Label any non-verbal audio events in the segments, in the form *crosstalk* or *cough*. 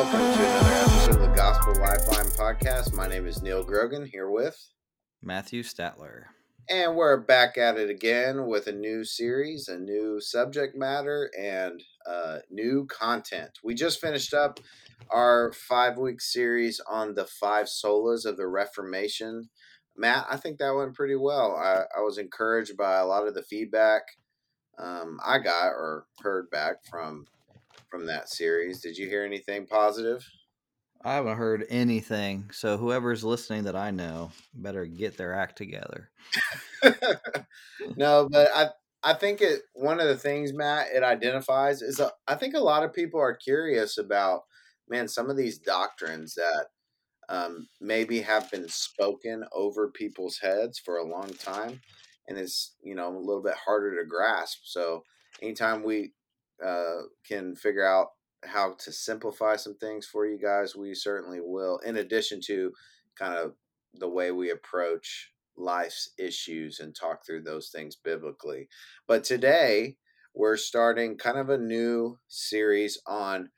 welcome to another episode of the Gospel Lifeline podcast. My name is Neal Grogan here with Matthew Statler. And we're back at it again with a new series, a new subject matter, and uh, new content. We just finished up our five week series on the five solas of the Reformation. Matt, I think that went pretty well. I, I was encouraged by a lot of the feedback um, I got or heard back from from that series. Did you hear anything positive? I haven't heard anything. So whoever's listening that I know better get their act together. *laughs* no, but I I think it one of the things Matt it identifies is a, I think a lot of people are curious about man some of these doctrines that um, maybe have been spoken over people's heads for a long time and it's you know a little bit harder to grasp. So anytime we uh, can figure out how to simplify some things for you guys, we certainly will. In addition to kind of the way we approach life's issues and talk through those things biblically. But today we're starting kind of a new series on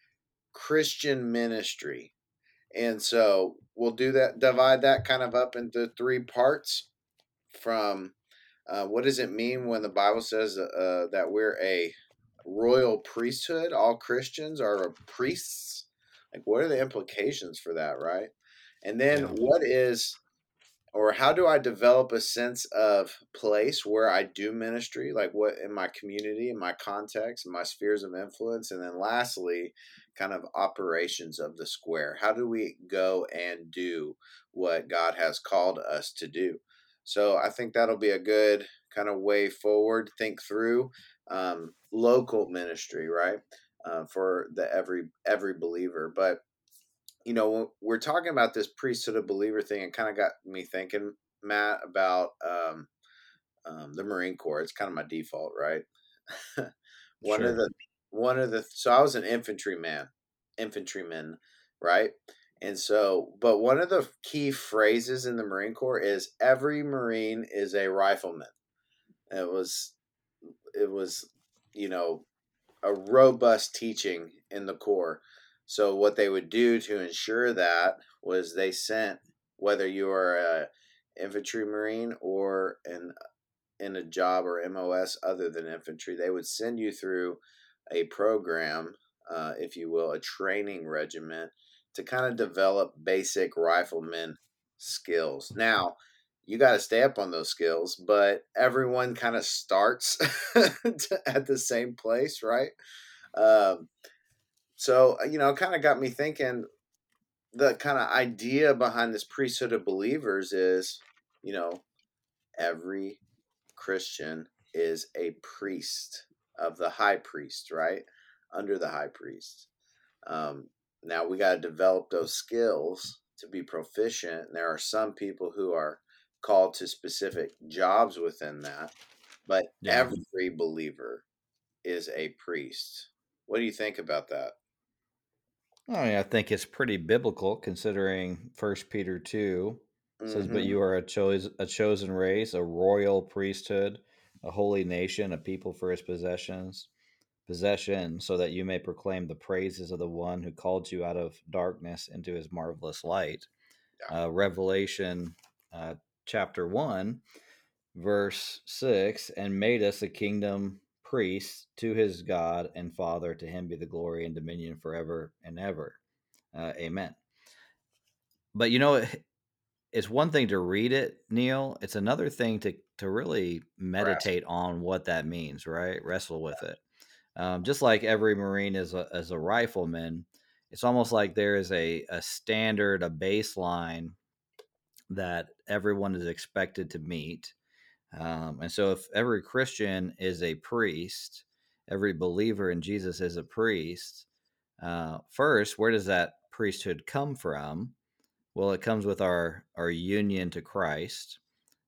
Christian ministry. And so we'll do that, divide that kind of up into three parts from uh, what does it mean when the Bible says uh, that we're a royal priesthood. All Christians are priests. Like, what are the implications for that, right? And then, yeah. what is or how do I develop a sense of place where I do ministry, like what in my community, in my context, in my spheres of influence, and then lastly, kind of operations of the square. How do we go and do what God has called us to do? So I think that'll be a good kind of way forward. Think through um, local ministry, right? Uh, for the every every believer. But you know, we're talking about this priesthood of believer thing, it kind of got me thinking, Matt, about um, um, the Marine Corps. It's kind of my default, right? *laughs* one sure. of the one of the so I was an infantryman, infantryman, right? And so, but one of the key phrases in the Marine Corps is every Marine is a rifleman. It was it was you know a robust teaching in the corps. So what they would do to ensure that was they sent whether you are a infantry marine or in in a job or mos other than infantry they would send you through a program uh, if you will a training regiment to kind of develop basic rifleman skills. Now you got to stay up on those skills, but everyone kind of starts *laughs* at the same place, right? Um, so, you know, kind of got me thinking the kind of idea behind this priesthood of believers is, you know, every Christian is a priest of the high priest, right? Under the high priest. Um, now we got to develop those skills to be proficient. And there are some people who are called to specific jobs within that, but yeah. every believer is a priest. What do you think about that? I mean, I think it's pretty biblical considering First Peter 2 says, mm-hmm. But you are a, cho- a chosen race, a royal priesthood, a holy nation, a people for his possessions, possession, so that you may proclaim the praises of the one who called you out of darkness into his marvelous light. Yeah. Uh, Revelation uh, chapter 1, verse 6 and made us a kingdom priests to his God and Father. To him be the glory and dominion forever and ever. Uh, amen. But you know, it's one thing to read it, Neal. It's another thing to to really meditate on what that means, right? Wrestle with it. Um, just like every Marine is a as a rifleman, it's almost like there is a a standard, a baseline that everyone is expected to meet. Um, and so, if every Christian is a priest, every believer in Jesus is a priest, uh, first, where does that priesthood come from? Well, it comes with our, our union to Christ.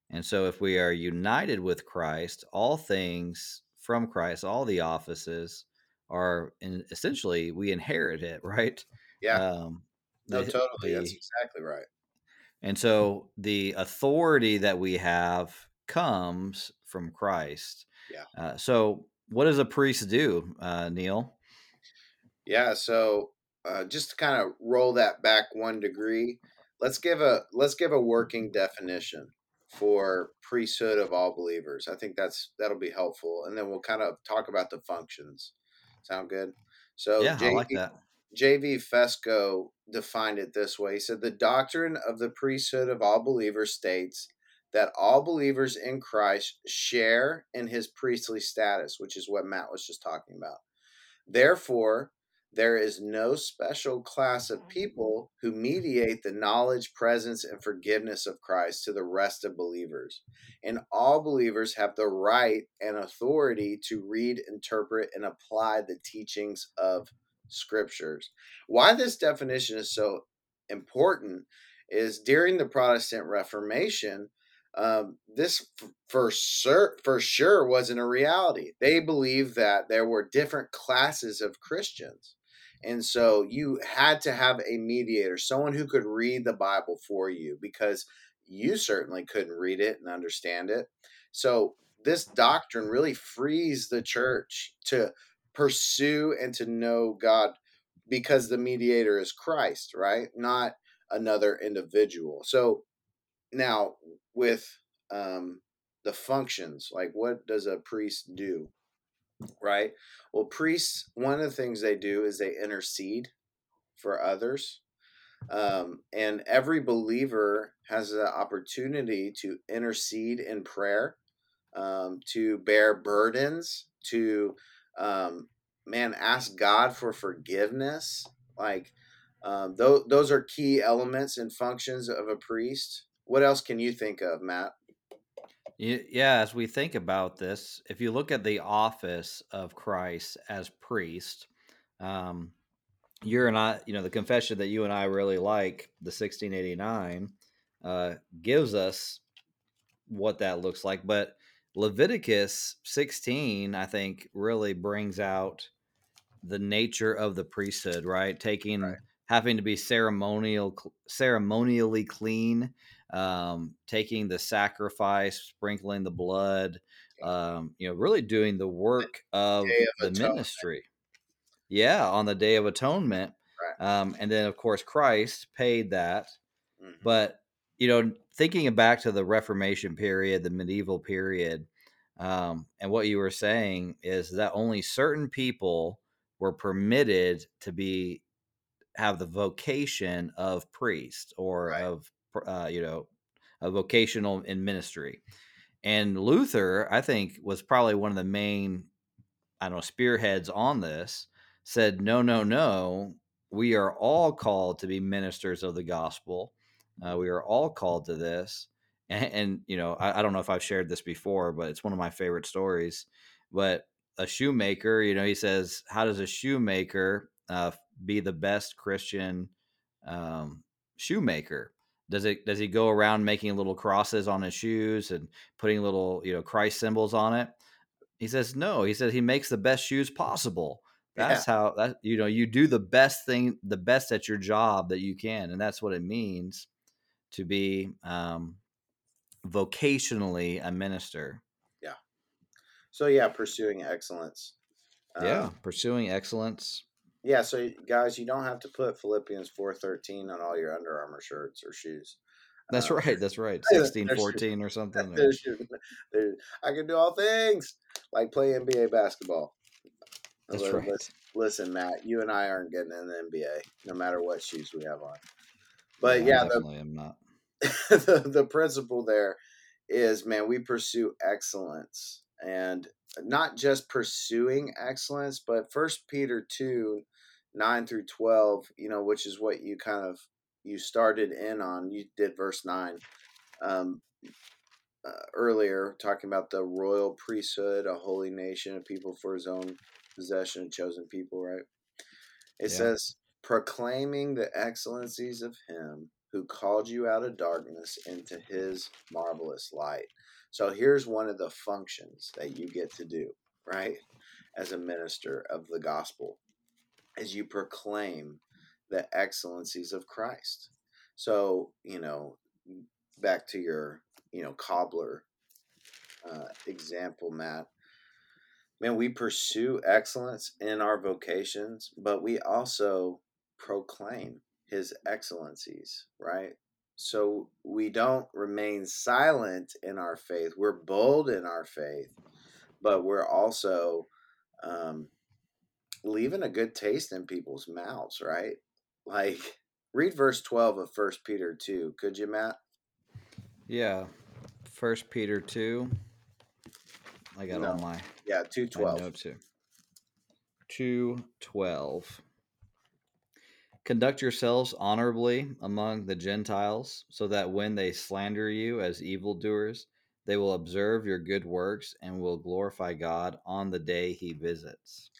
And so, if we are united with Christ, all things from Christ, all the offices are in, essentially we inherit it, *laughs* right? Yeah. Um, no, the, totally. The, That's exactly right. And so the authority that we have comes from Christ. Yeah. Uh, so what does a priest do, uh, Neal? Yeah. So uh, just to kind of roll that back one degree, let's give a let's give a working definition for priesthood of all believers. I think that's that'll be helpful, and then we'll kind of talk about the functions. Sound good? So yeah, JV, I like that. J.V. Fesko defined it this way. He said the doctrine of the priesthood of all believers states that all believers in Christ share in his priestly status, which is what Matt was just talking about. Therefore, there is no special class of mm-hmm. people who mediate the knowledge, presence, and forgiveness of Christ to the rest of believers. And all believers have the right and authority to read, interpret, and apply the teachings of scriptures. Why this definition is so important is during the Protestant Reformation, um, this f- for sure for sure wasn't a reality. They believed that there were different classes of Christians, and so you had to have a mediator, someone who could read the Bible for you, because you certainly couldn't read it and understand it. So this doctrine really frees the church to pursue and to know God because the mediator is Christ, right? Not another individual. So now with um, the functions, like what does a priest do? Right? Well, priests, one of the things they do is they intercede for others. Um, and every believer has the opportunity to intercede in prayer, um, to bear burdens, to um, man, ask God for forgiveness. Like um, those, those are key elements and functions of a priest. What else can you think of, Matt? Yeah, as we think about this, if you look at the office of Christ as priest, um, you're not, you know, the confession that you and I really like, the 1689, uh, gives us what that looks like. But Leviticus 16, I think, really brings out the nature of the priesthood, right? Taking right. having to be ceremonial ceremonially clean, um, taking the sacrifice, sprinkling the blood, um, you know, really doing the work of, of the ministry. Yeah, on the Day of Atonement. Right. Um, and then, of course, Christ paid that. Mm-hmm. But, you know, thinking back to the Reformation period, the medieval period, um, and what you were saying is that only certain people were permitted to be have the vocation of priest or right. of uh, you know a vocational in ministry. And luther i think was probably one of the main i don't know spearheads on this said no no no. We are all called to be ministers of the gospel uh, we are all called to this *laughs* and, and you know I, I, don't know if i've shared this before but it's one of my favorite stories but a shoemaker, you know, he says, how does a shoemaker uh, be the best Christian um, shoemaker? Does it does he go around making little crosses on his shoes and putting little you know Christ symbols on it? He says no. He says he makes the best shoes possible. That's yeah. how that you know you do the best thing, the best at your job that you can, and that's what it means to be um, vocationally a minister. Yeah. So yeah, pursuing excellence. Yeah, um, pursuing excellence. Yeah, so guys, you don't have to put Philippians four thirteen on all your Under Armour shirts or shoes. That's um, right. That's right. *laughs* 16, 14 or something. I can do all things like play NBA basketball. That's listen, right. Listen, listen, Matt, you and I aren't getting in the NBA no matter what shoes we have on. But yeah, the, am not. *laughs* the, the principle there is, man, we pursue excellence and not just pursuing excellence, but First Peter two nine through twelve, you know, which is what you kind of you started in on. You did verse nine um, uh, earlier, talking about the royal priesthood, a holy nation, a people for His own possession, a chosen people. Right? It yeah. says, proclaiming the excellencies of Him who called you out of darkness into His marvelous light. So here's one of the functions that you get to do, right? As a minister of the gospel, as you proclaim the excellencies of Christ. So, you know, back to your, you know, cobbler uh, example, Matt. Man, we pursue excellence in our vocations, but we also proclaim his excellencies, right? So we don't remain silent in our faith. We're bold in our faith, but we're also um, leaving a good taste in people's mouths, right? Like, read verse 12 of First Peter 2. Could you, Matt? Yeah. First Peter 2. I got no. all my yeah, 212. notes here. 212. Conduct yourselves honorably among the Gentiles, so that when they slander you as evildoers, they will observe your good works and will glorify God on the day he visits.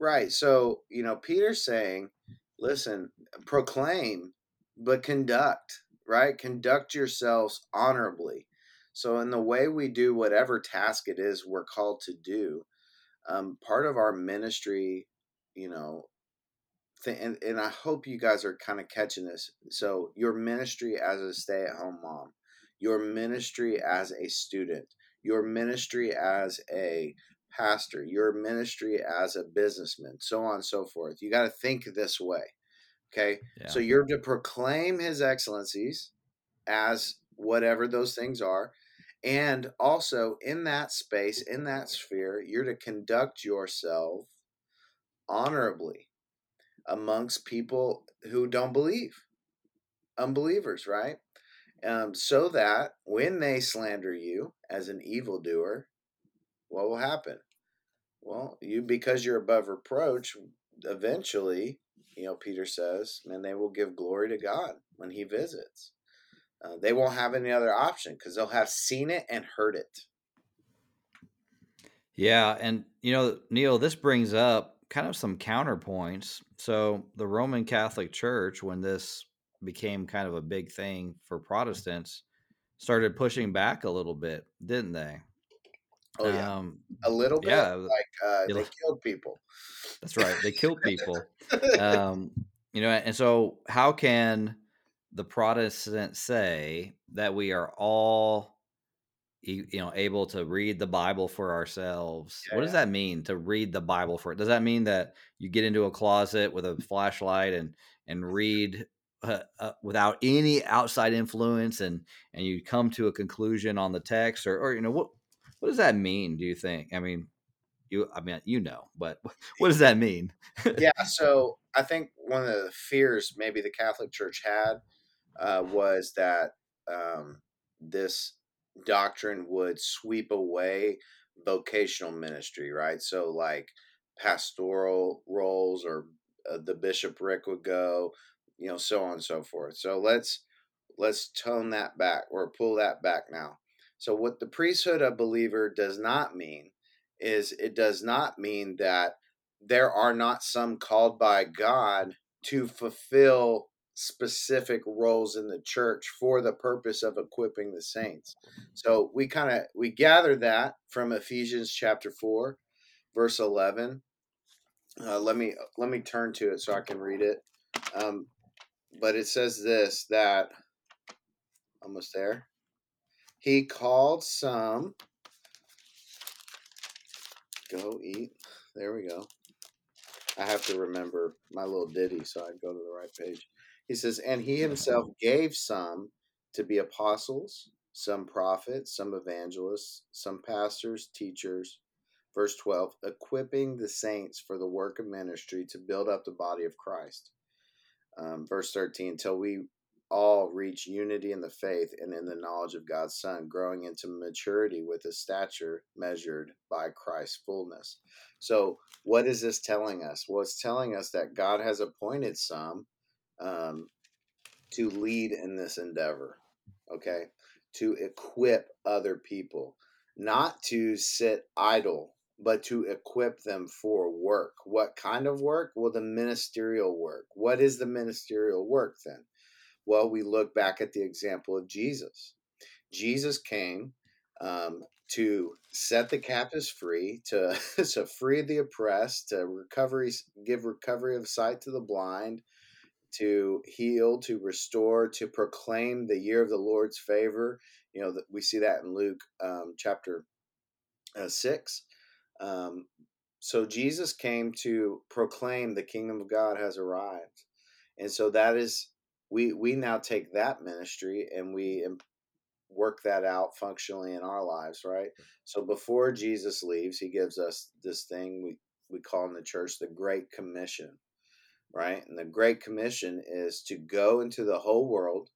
Right. So, you know, Peter's saying, listen, proclaim, but conduct, right? Conduct yourselves honorably. So, in the way we do whatever task it is we're called to do, um, part of our ministry, you know, th- and, and I hope you guys are kind of catching this. So, your ministry as a stay at home mom, your ministry as a student, your ministry as a pastor, your ministry as a businessman, so on and so forth. You got to think this way. Okay. Yeah. So, you're to proclaim his excellencies as whatever those things are. And also in that space, in that sphere, you're to conduct yourself honorably amongst people who don't believe, unbelievers, right? Um, so that when they slander you as an evildoer, what will happen? Well, you because you're above reproach, eventually, you know, Peter says, and they will give glory to God when He visits. Uh, they won't have any other option because they'll have seen it and heard it. Yeah, and you know, Neal, this brings up kind of some counterpoints. So the Roman Catholic Church, when this became kind of a big thing for Protestants, started pushing back a little bit, didn't they? Oh yeah, um, a little bit. Yeah, like uh, they killed people. That's right, they killed people. *laughs* um, you know, and so how can the Protestant say that we are all you, know able to read the bible for ourselves. Yeah, what does that mean to read the bible for it does that mean that you get into a closet with a flashlight and and *laughs* read uh, uh, without any outside influence and and you come to a conclusion on the text? Or or you know what what does that mean do you think? I mean you i mean you know but *laughs* what does that mean? Yeah *laughs* so i think one of the fears maybe the catholic church had uh, was that um, this doctrine would sweep away vocational ministry, right? So, like pastoral roles or uh, the bishopric would go, you know, so on and so forth. So let's let's tone that back or pull that back now. So what the priesthood of believer does not mean is it does not mean that there are not some called by God to fulfill specific roles in the church for the purpose of equipping the saints. So we kind of we gather that from Ephesians chapter 4 verse 11. Uh, let me let me turn to it so I can read it. Um, but it says this that almost there. He called some go eat. There we go. I have to remember my little ditty so I go to the right page. He says, and he himself gave some to be apostles, some prophets, some evangelists, some pastors, teachers. Verse 12, equipping the saints for the work of ministry to build up the body of Christ. Um, verse 13, until we all reach unity in the faith and in the knowledge of God's Son, growing into maturity with a stature measured by Christ's fullness. So, what is this telling us? Well, it's telling us that God has appointed some um, to lead in this endeavor, okay? To equip other people, not to sit idle, but to equip them for work. What kind of work? Well, the ministerial work. What is the ministerial work then? Well, we look back at the example of Jesus. Jesus came um, to set the captives free, to, *laughs* to free the oppressed, to recovery, give recovery of sight to the blind, to heal, to restore, to proclaim the year of the Lord's favor. You know, we see that in Luke um, chapter uh, 6. Um, so Jesus came to proclaim the kingdom of God has arrived. And so that is we we now take that ministry and we work that out functionally in our lives, right? So before Jesus leaves, he gives us this thing we we call in the church the Great Commission, right? And the Great Commission is to go into the whole world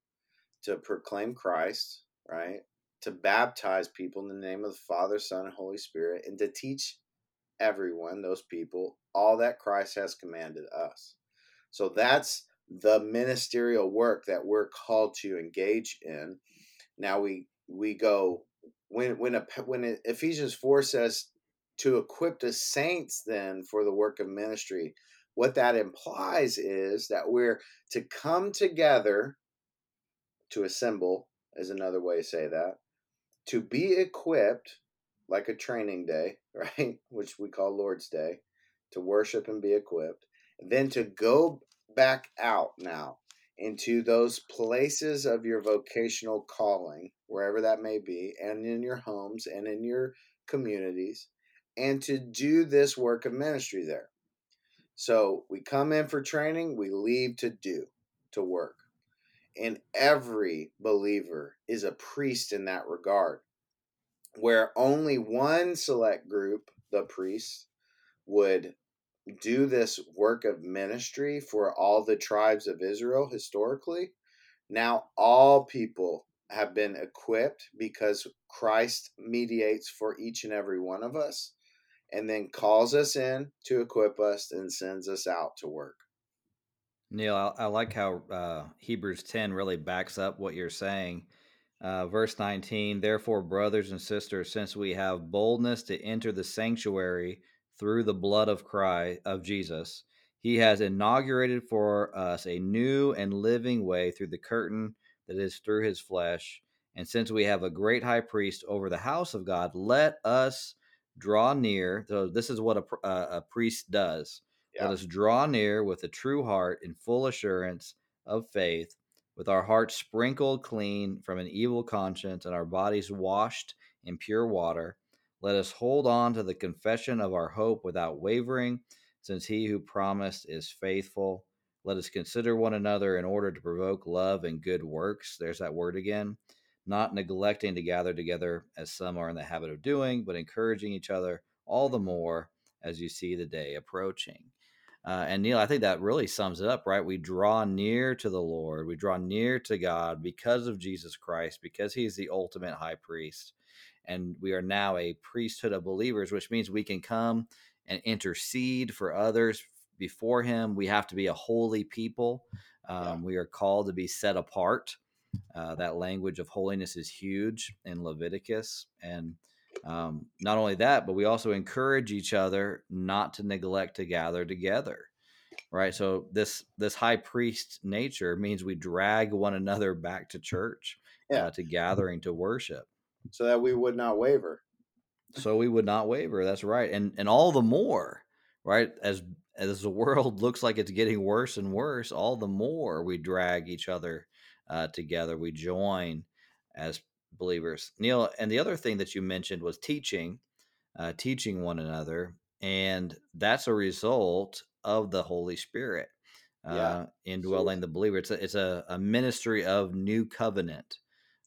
to proclaim Christ, right? To baptize people in the name of the Father, Son, and Holy Spirit, and to teach everyone, those people, all that Christ has commanded us. So that's the ministerial work that we're called to engage in. Now we we go when when a, when Ephesians 4 says to equip the saints then for the work of ministry, what that implies is that we're to come together to assemble is another way to say that to be equipped like a training day *laughs* right which we call lord's day to worship and be equipped then to go back out now into those places of your vocational calling wherever that may be and in your homes and in your communities and to do this work of ministry there so we come in for training we leave to do to work and every believer is a priest in that regard, where only one select group, the priests, would do this work of ministry for all the tribes of Israel historically. Now, all people have been equipped because Christ mediates for each and every one of us and then calls us in to equip us and sends us out to work. Neal, I, I like how uh, Hebrews 10 really backs up what you're saying. Uh, verse 19, therefore, brothers and sisters, since we have boldness to enter the sanctuary through the blood of Christ, of Jesus, he has inaugurated for us a new and living way through the curtain that is through his flesh. And since we have a great high priest over the house of God, let us draw near. So, this is what a, uh, a priest does yeah. Let us draw near with a true heart in full assurance of faith, with our hearts sprinkled clean from an evil conscience and our bodies washed in pure water. Let us hold on to the confession of our hope without wavering, since he who promised is faithful. Let us consider one another in order to provoke love and good works. There's that word again. Not neglecting to gather together as some are in the habit of doing, but encouraging each other all the more as you see the day approaching. Uh, and Neal, I think that really sums it up, right? We draw near to the Lord, we draw near to God because of Jesus Christ, because He's the ultimate high priest. And we are now a priesthood of believers, which means we can come and intercede for others before Him. We have to be a holy people. Um, yeah. We are called to be set apart. Uh, that language of holiness is huge in Leviticus. And um, not only that, but we also encourage each other not to neglect to gather together. Right. So this this high priest nature means we drag one another back to church, yeah. uh, to gathering to worship, so that we would not waver. So we would not waver. That's right, and and all the more, right as as the world *laughs* looks like it's getting worse and worse, all the more we drag each other uh, together. We join as believers. Neal, and the other thing that you mentioned was teaching, uh, teaching one another, and that's a result of the Holy Spirit uh, yeah, indwelling the believer. It's a, it's a, a ministry of new covenant,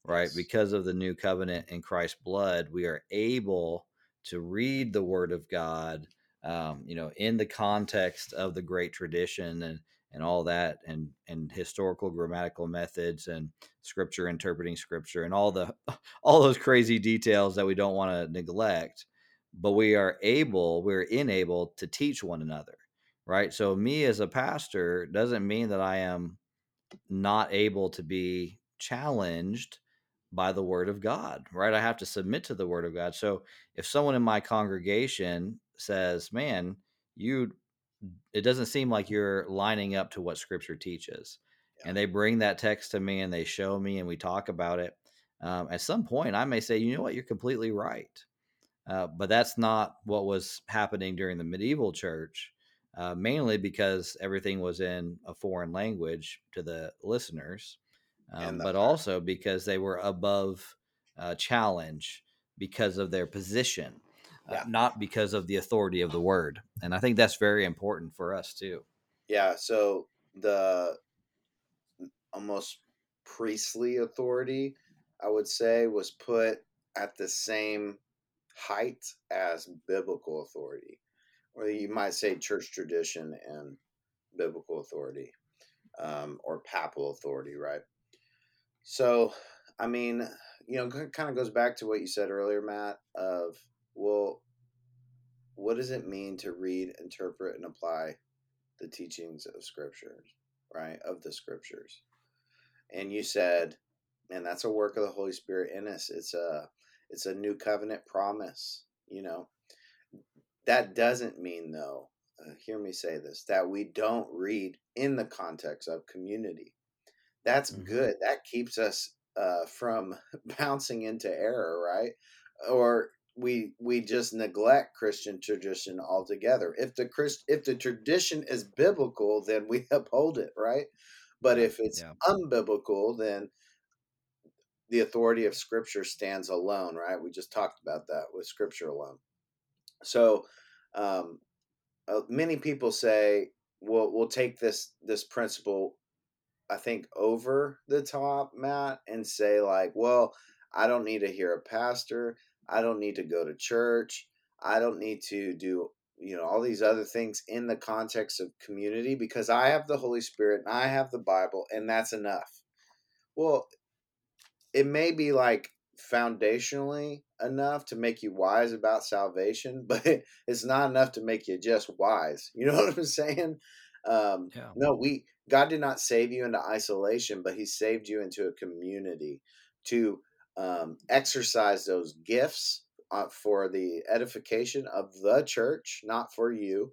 right? Yes. Because of the new covenant in Christ's blood, we are able to read the Word of God, um, you know, in the context of the great tradition and and all that and and historical grammatical methods and scripture interpreting scripture and all the *laughs* all those crazy details that we don't want to neglect but we are able we're enabled to teach one another right? So me as a pastor doesn't mean that i am not able to be challenged by the word of god right? I have to submit to the word of god. So if someone in my congregation says man you it doesn't seem like you're lining up to what scripture teaches yeah. and they bring that text to me and they show me and we talk about it um, at some point i may say you know what? You're completely right uh, but that's not what was happening during the medieval church uh, mainly because everything was in a foreign language to the listeners um, but also because they were above uh, challenge because of their position yeah. uh, not because of the authority of the word. And I think that's very important for us too. Yeah. So the almost priestly authority, I would say, was put at the same height as biblical authority, or you might say church tradition and biblical authority, um, or papal authority, right? So, I mean, you know, kind of goes back to what you said earlier, Matt, of, well, what does it mean to read, interpret, and apply the teachings of scriptures, right? Of the scriptures. And you said, and that's a work of the Holy Spirit in us. It's a it's a new covenant promise, you know. That doesn't mean though, uh, hear me say this, that we don't read in the context of community. That's mm-hmm. good. That keeps us uh, from *laughs* bouncing into error, right? Or we we just neglect Christian tradition altogether. If the Christ if the tradition is biblical, then we *laughs* uphold it, right? But if it's yeah. unbiblical, then the authority of Scripture stands alone, right? We just talked about that with Scripture alone. So, um, uh, many people say, "We'll we'll take this this principle." I think over the top, Matt, and say like, "Well, I don't need to hear a pastor. I don't need to go to church. I don't need to do, you know, all these other things in the context of community because I have the Holy Spirit and I have the Bible and that's enough. Well, it may be like foundationally enough to make you wise about salvation, *laughs* but it's not enough to make you just wise. You *laughs* know what I'm saying? Um, yeah. No, we God did not save you into isolation, but He saved you into a community to um, exercise those gifts uh, for the edification of the church, not for you.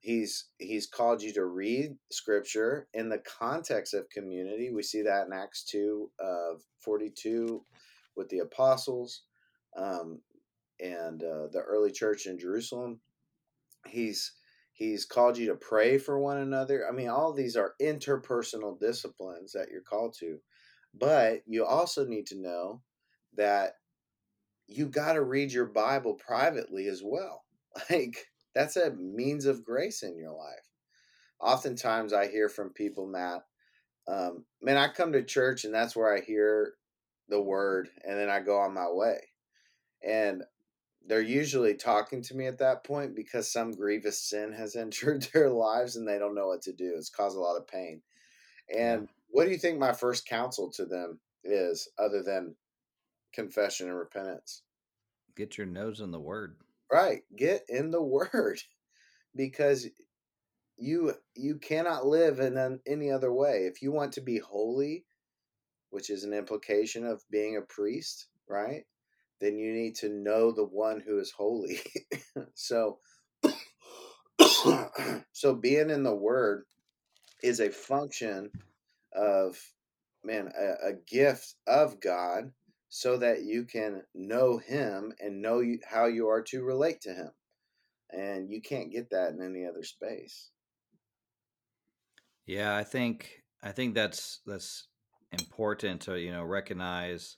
He's he's called you to read scripture in the context of community. We see that in Acts two of forty two with the apostles um, and uh, the early church in Jerusalem. He's he's called you to pray for one another. I mean, all these are interpersonal disciplines that you're called to, but you also need to know that you got to read your Bible privately as well. *laughs* Like that's a means of grace in your life. Oftentimes, I hear from people, Matt, um, man, I come to church and that's where I hear the word, and then I go on my way. And they're usually talking to me at that point because some grievous sin has *laughs* entered their lives and they don't know what to do. It's caused a lot of pain. And what do you think my first counsel to them is, other than confession and repentance. Get your nose in the word. Right. Get in the *laughs* word because you you cannot live in any other way. If you want to be holy, which is an implication of being a priest, right? Then you need to know the one who is holy. *laughs* so *coughs* so being in the word is a function of man a, a gift of God so that you can know him and know you, how you are to relate to him. And you can't get that in any other space. Yeah, I think I think that's that's important to you know recognize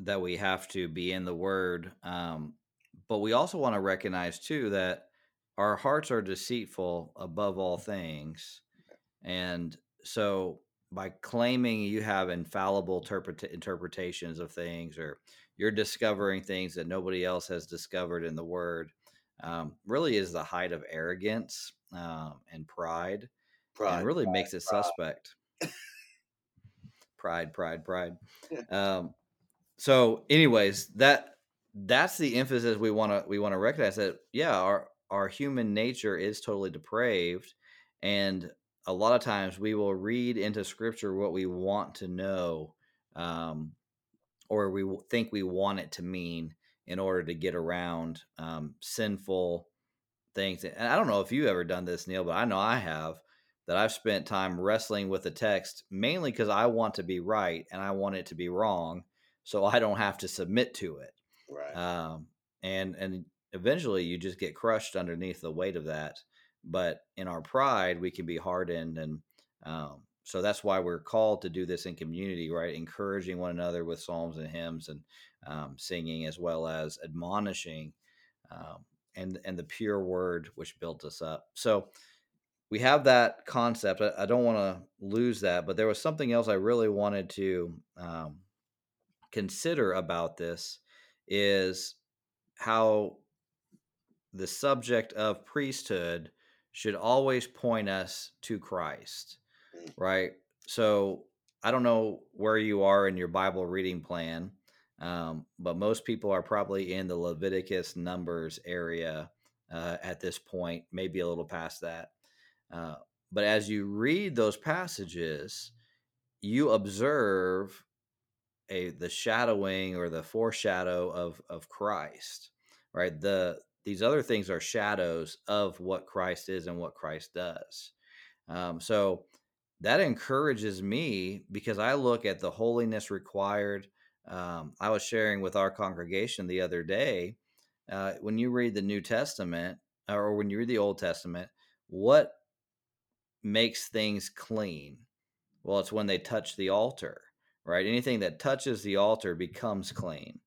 that we have to be in the Word, um, but we also want to recognize too that our hearts are deceitful above all things, and so by claiming you have infallible interpret- interpretations of things or you're discovering things that nobody else has discovered in the word um, really is the height of arrogance um, and pride, pride and really pride, makes it pride. suspect. Pride pride pride. *laughs* Um, so anyways that that's the emphasis we want to we want to recognize that yeah our our human nature is totally depraved and a lot of times we will read into scripture what we want to know um, or we think we want it to mean in order to get around um, sinful things and i don't know if you've ever done this neal but i know i have that i've spent time wrestling with the text mainly because i want to be right and i want it to be wrong so i don't have to submit to it right. um, and and eventually you just get crushed underneath the weight of that but in our pride we can be hardened and um, so that's why we're called to do this in community right encouraging one another with psalms and hymns and um, singing as well as admonishing um, and and the pure word which built us up so we have that concept. I, I don't want to lose that, but there was something else I really wanted to um, consider about this is how the subject of priesthood should always point us to Christ, mm. right? So I don't know where you are in your Bible reading plan, um, but most people are probably in the Leviticus Numbers area uh, at this point, maybe a little past that. Uh, but as you read those passages, you observe a the shadowing or the foreshadow of of Christ, right? The these other things are shadows of what Christ is and what Christ does. Um, so that encourages me because I look at the holiness required. Um, I was sharing with our congregation the other day uh, when you read the New Testament or when you read the Old Testament, what makes things clean? Well, it's when they touch the altar, right? Anything that touches the altar becomes clean.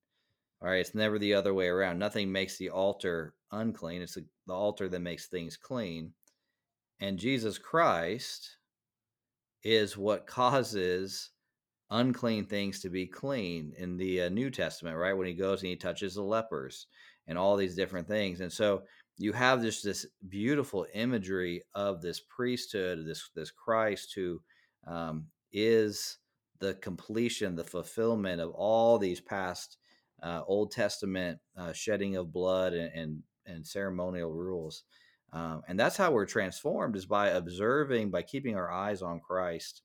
All right, it's never the other way around. Nothing makes the altar unclean. It's the, the altar that makes things clean. And Jesus Christ is what causes unclean things to be clean in the uh, New Testament, right? When he goes and he touches the lepers and all these different things. And so you have this this beautiful imagery of this priesthood, this this Christ who um, is the completion, the fulfillment of all these past uh, Old Testament uh, shedding of blood and, and, and ceremonial rules. Um, and that's how we're transformed is by observing, by keeping our eyes on Christ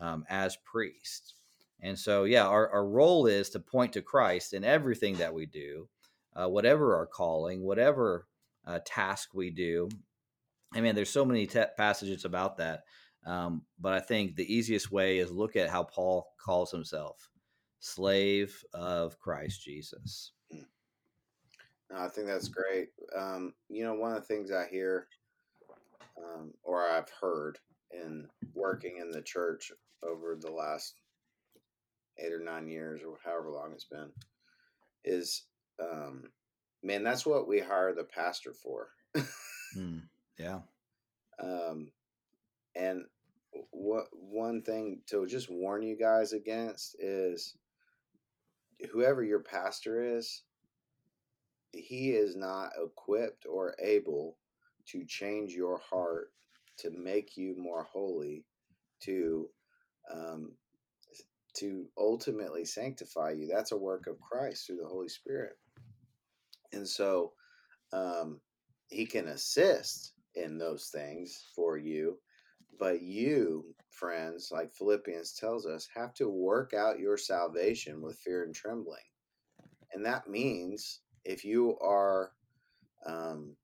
um, as priest. And so, yeah, our, our role is to point to Christ in everything that we do, uh, whatever our calling, whatever uh, task we do. I mean, there's so many te- passages about that. Um, but I think the easiest way is look at how Paul calls himself slave of Christ Jesus. Hmm. No, I think that's great. Um, you know, one of the things I hear um, or I've heard in working in the church over the last eight or nine years or however long it's been is, um, man, that's what we hire the pastor for. mm, yeah. *laughs* Um, and what one thing to just warn you guys against is whoever your pastor is, he is not equipped or able to change your heart to make you more holy to um, to ultimately sanctify you. That's a work of christ through the holy spirit. And so um, he can assist in those things for you but you, friends, like Philippians tells us, have to work out your salvation with fear and trembling. And that means if you are um,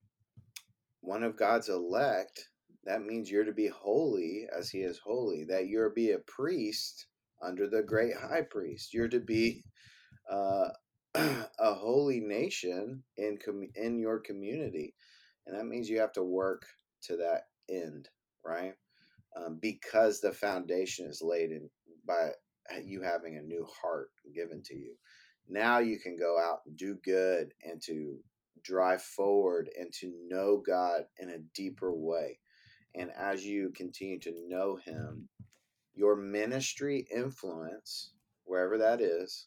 one of God's elect, that means you're to be holy as he is holy, that you're to be a priest under the great high priest. You're to be uh, *clears throat* a holy nation in com- in your community. And that means you have to work to that end, right? Um, because the foundation is laid in by you having a new heart given to you. Now you can go out and do good and to drive forward and to know God in a deeper way. And as you continue to know Him, your ministry influence, wherever that is,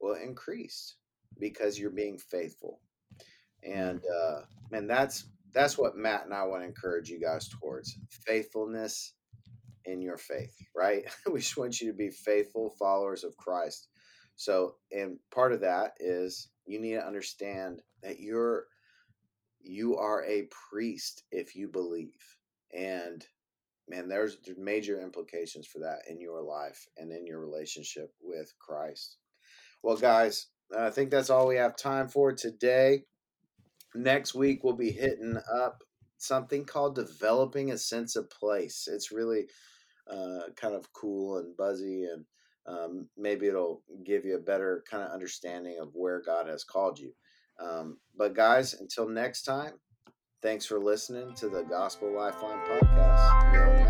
will increase because you're being faithful. And uh, that's that's what Matt and I want to encourage you guys towards faithfulness in your faith, right? *laughs* we just want you to be faithful followers of Christ. So, and part of that is you need to understand that you're you are a priest if you believe. And man, there's, major implications for that in your life and in your relationship with Christ. Well, guys, I think that's all we have time for today. Next week, we'll be hitting up something called developing a sense of place. It's really uh, kind of cool and buzzy, and um, maybe it'll give you a better kind of understanding of where God has called you. Um, but, guys, until next time, thanks for listening to the Gospel Lifeline podcast.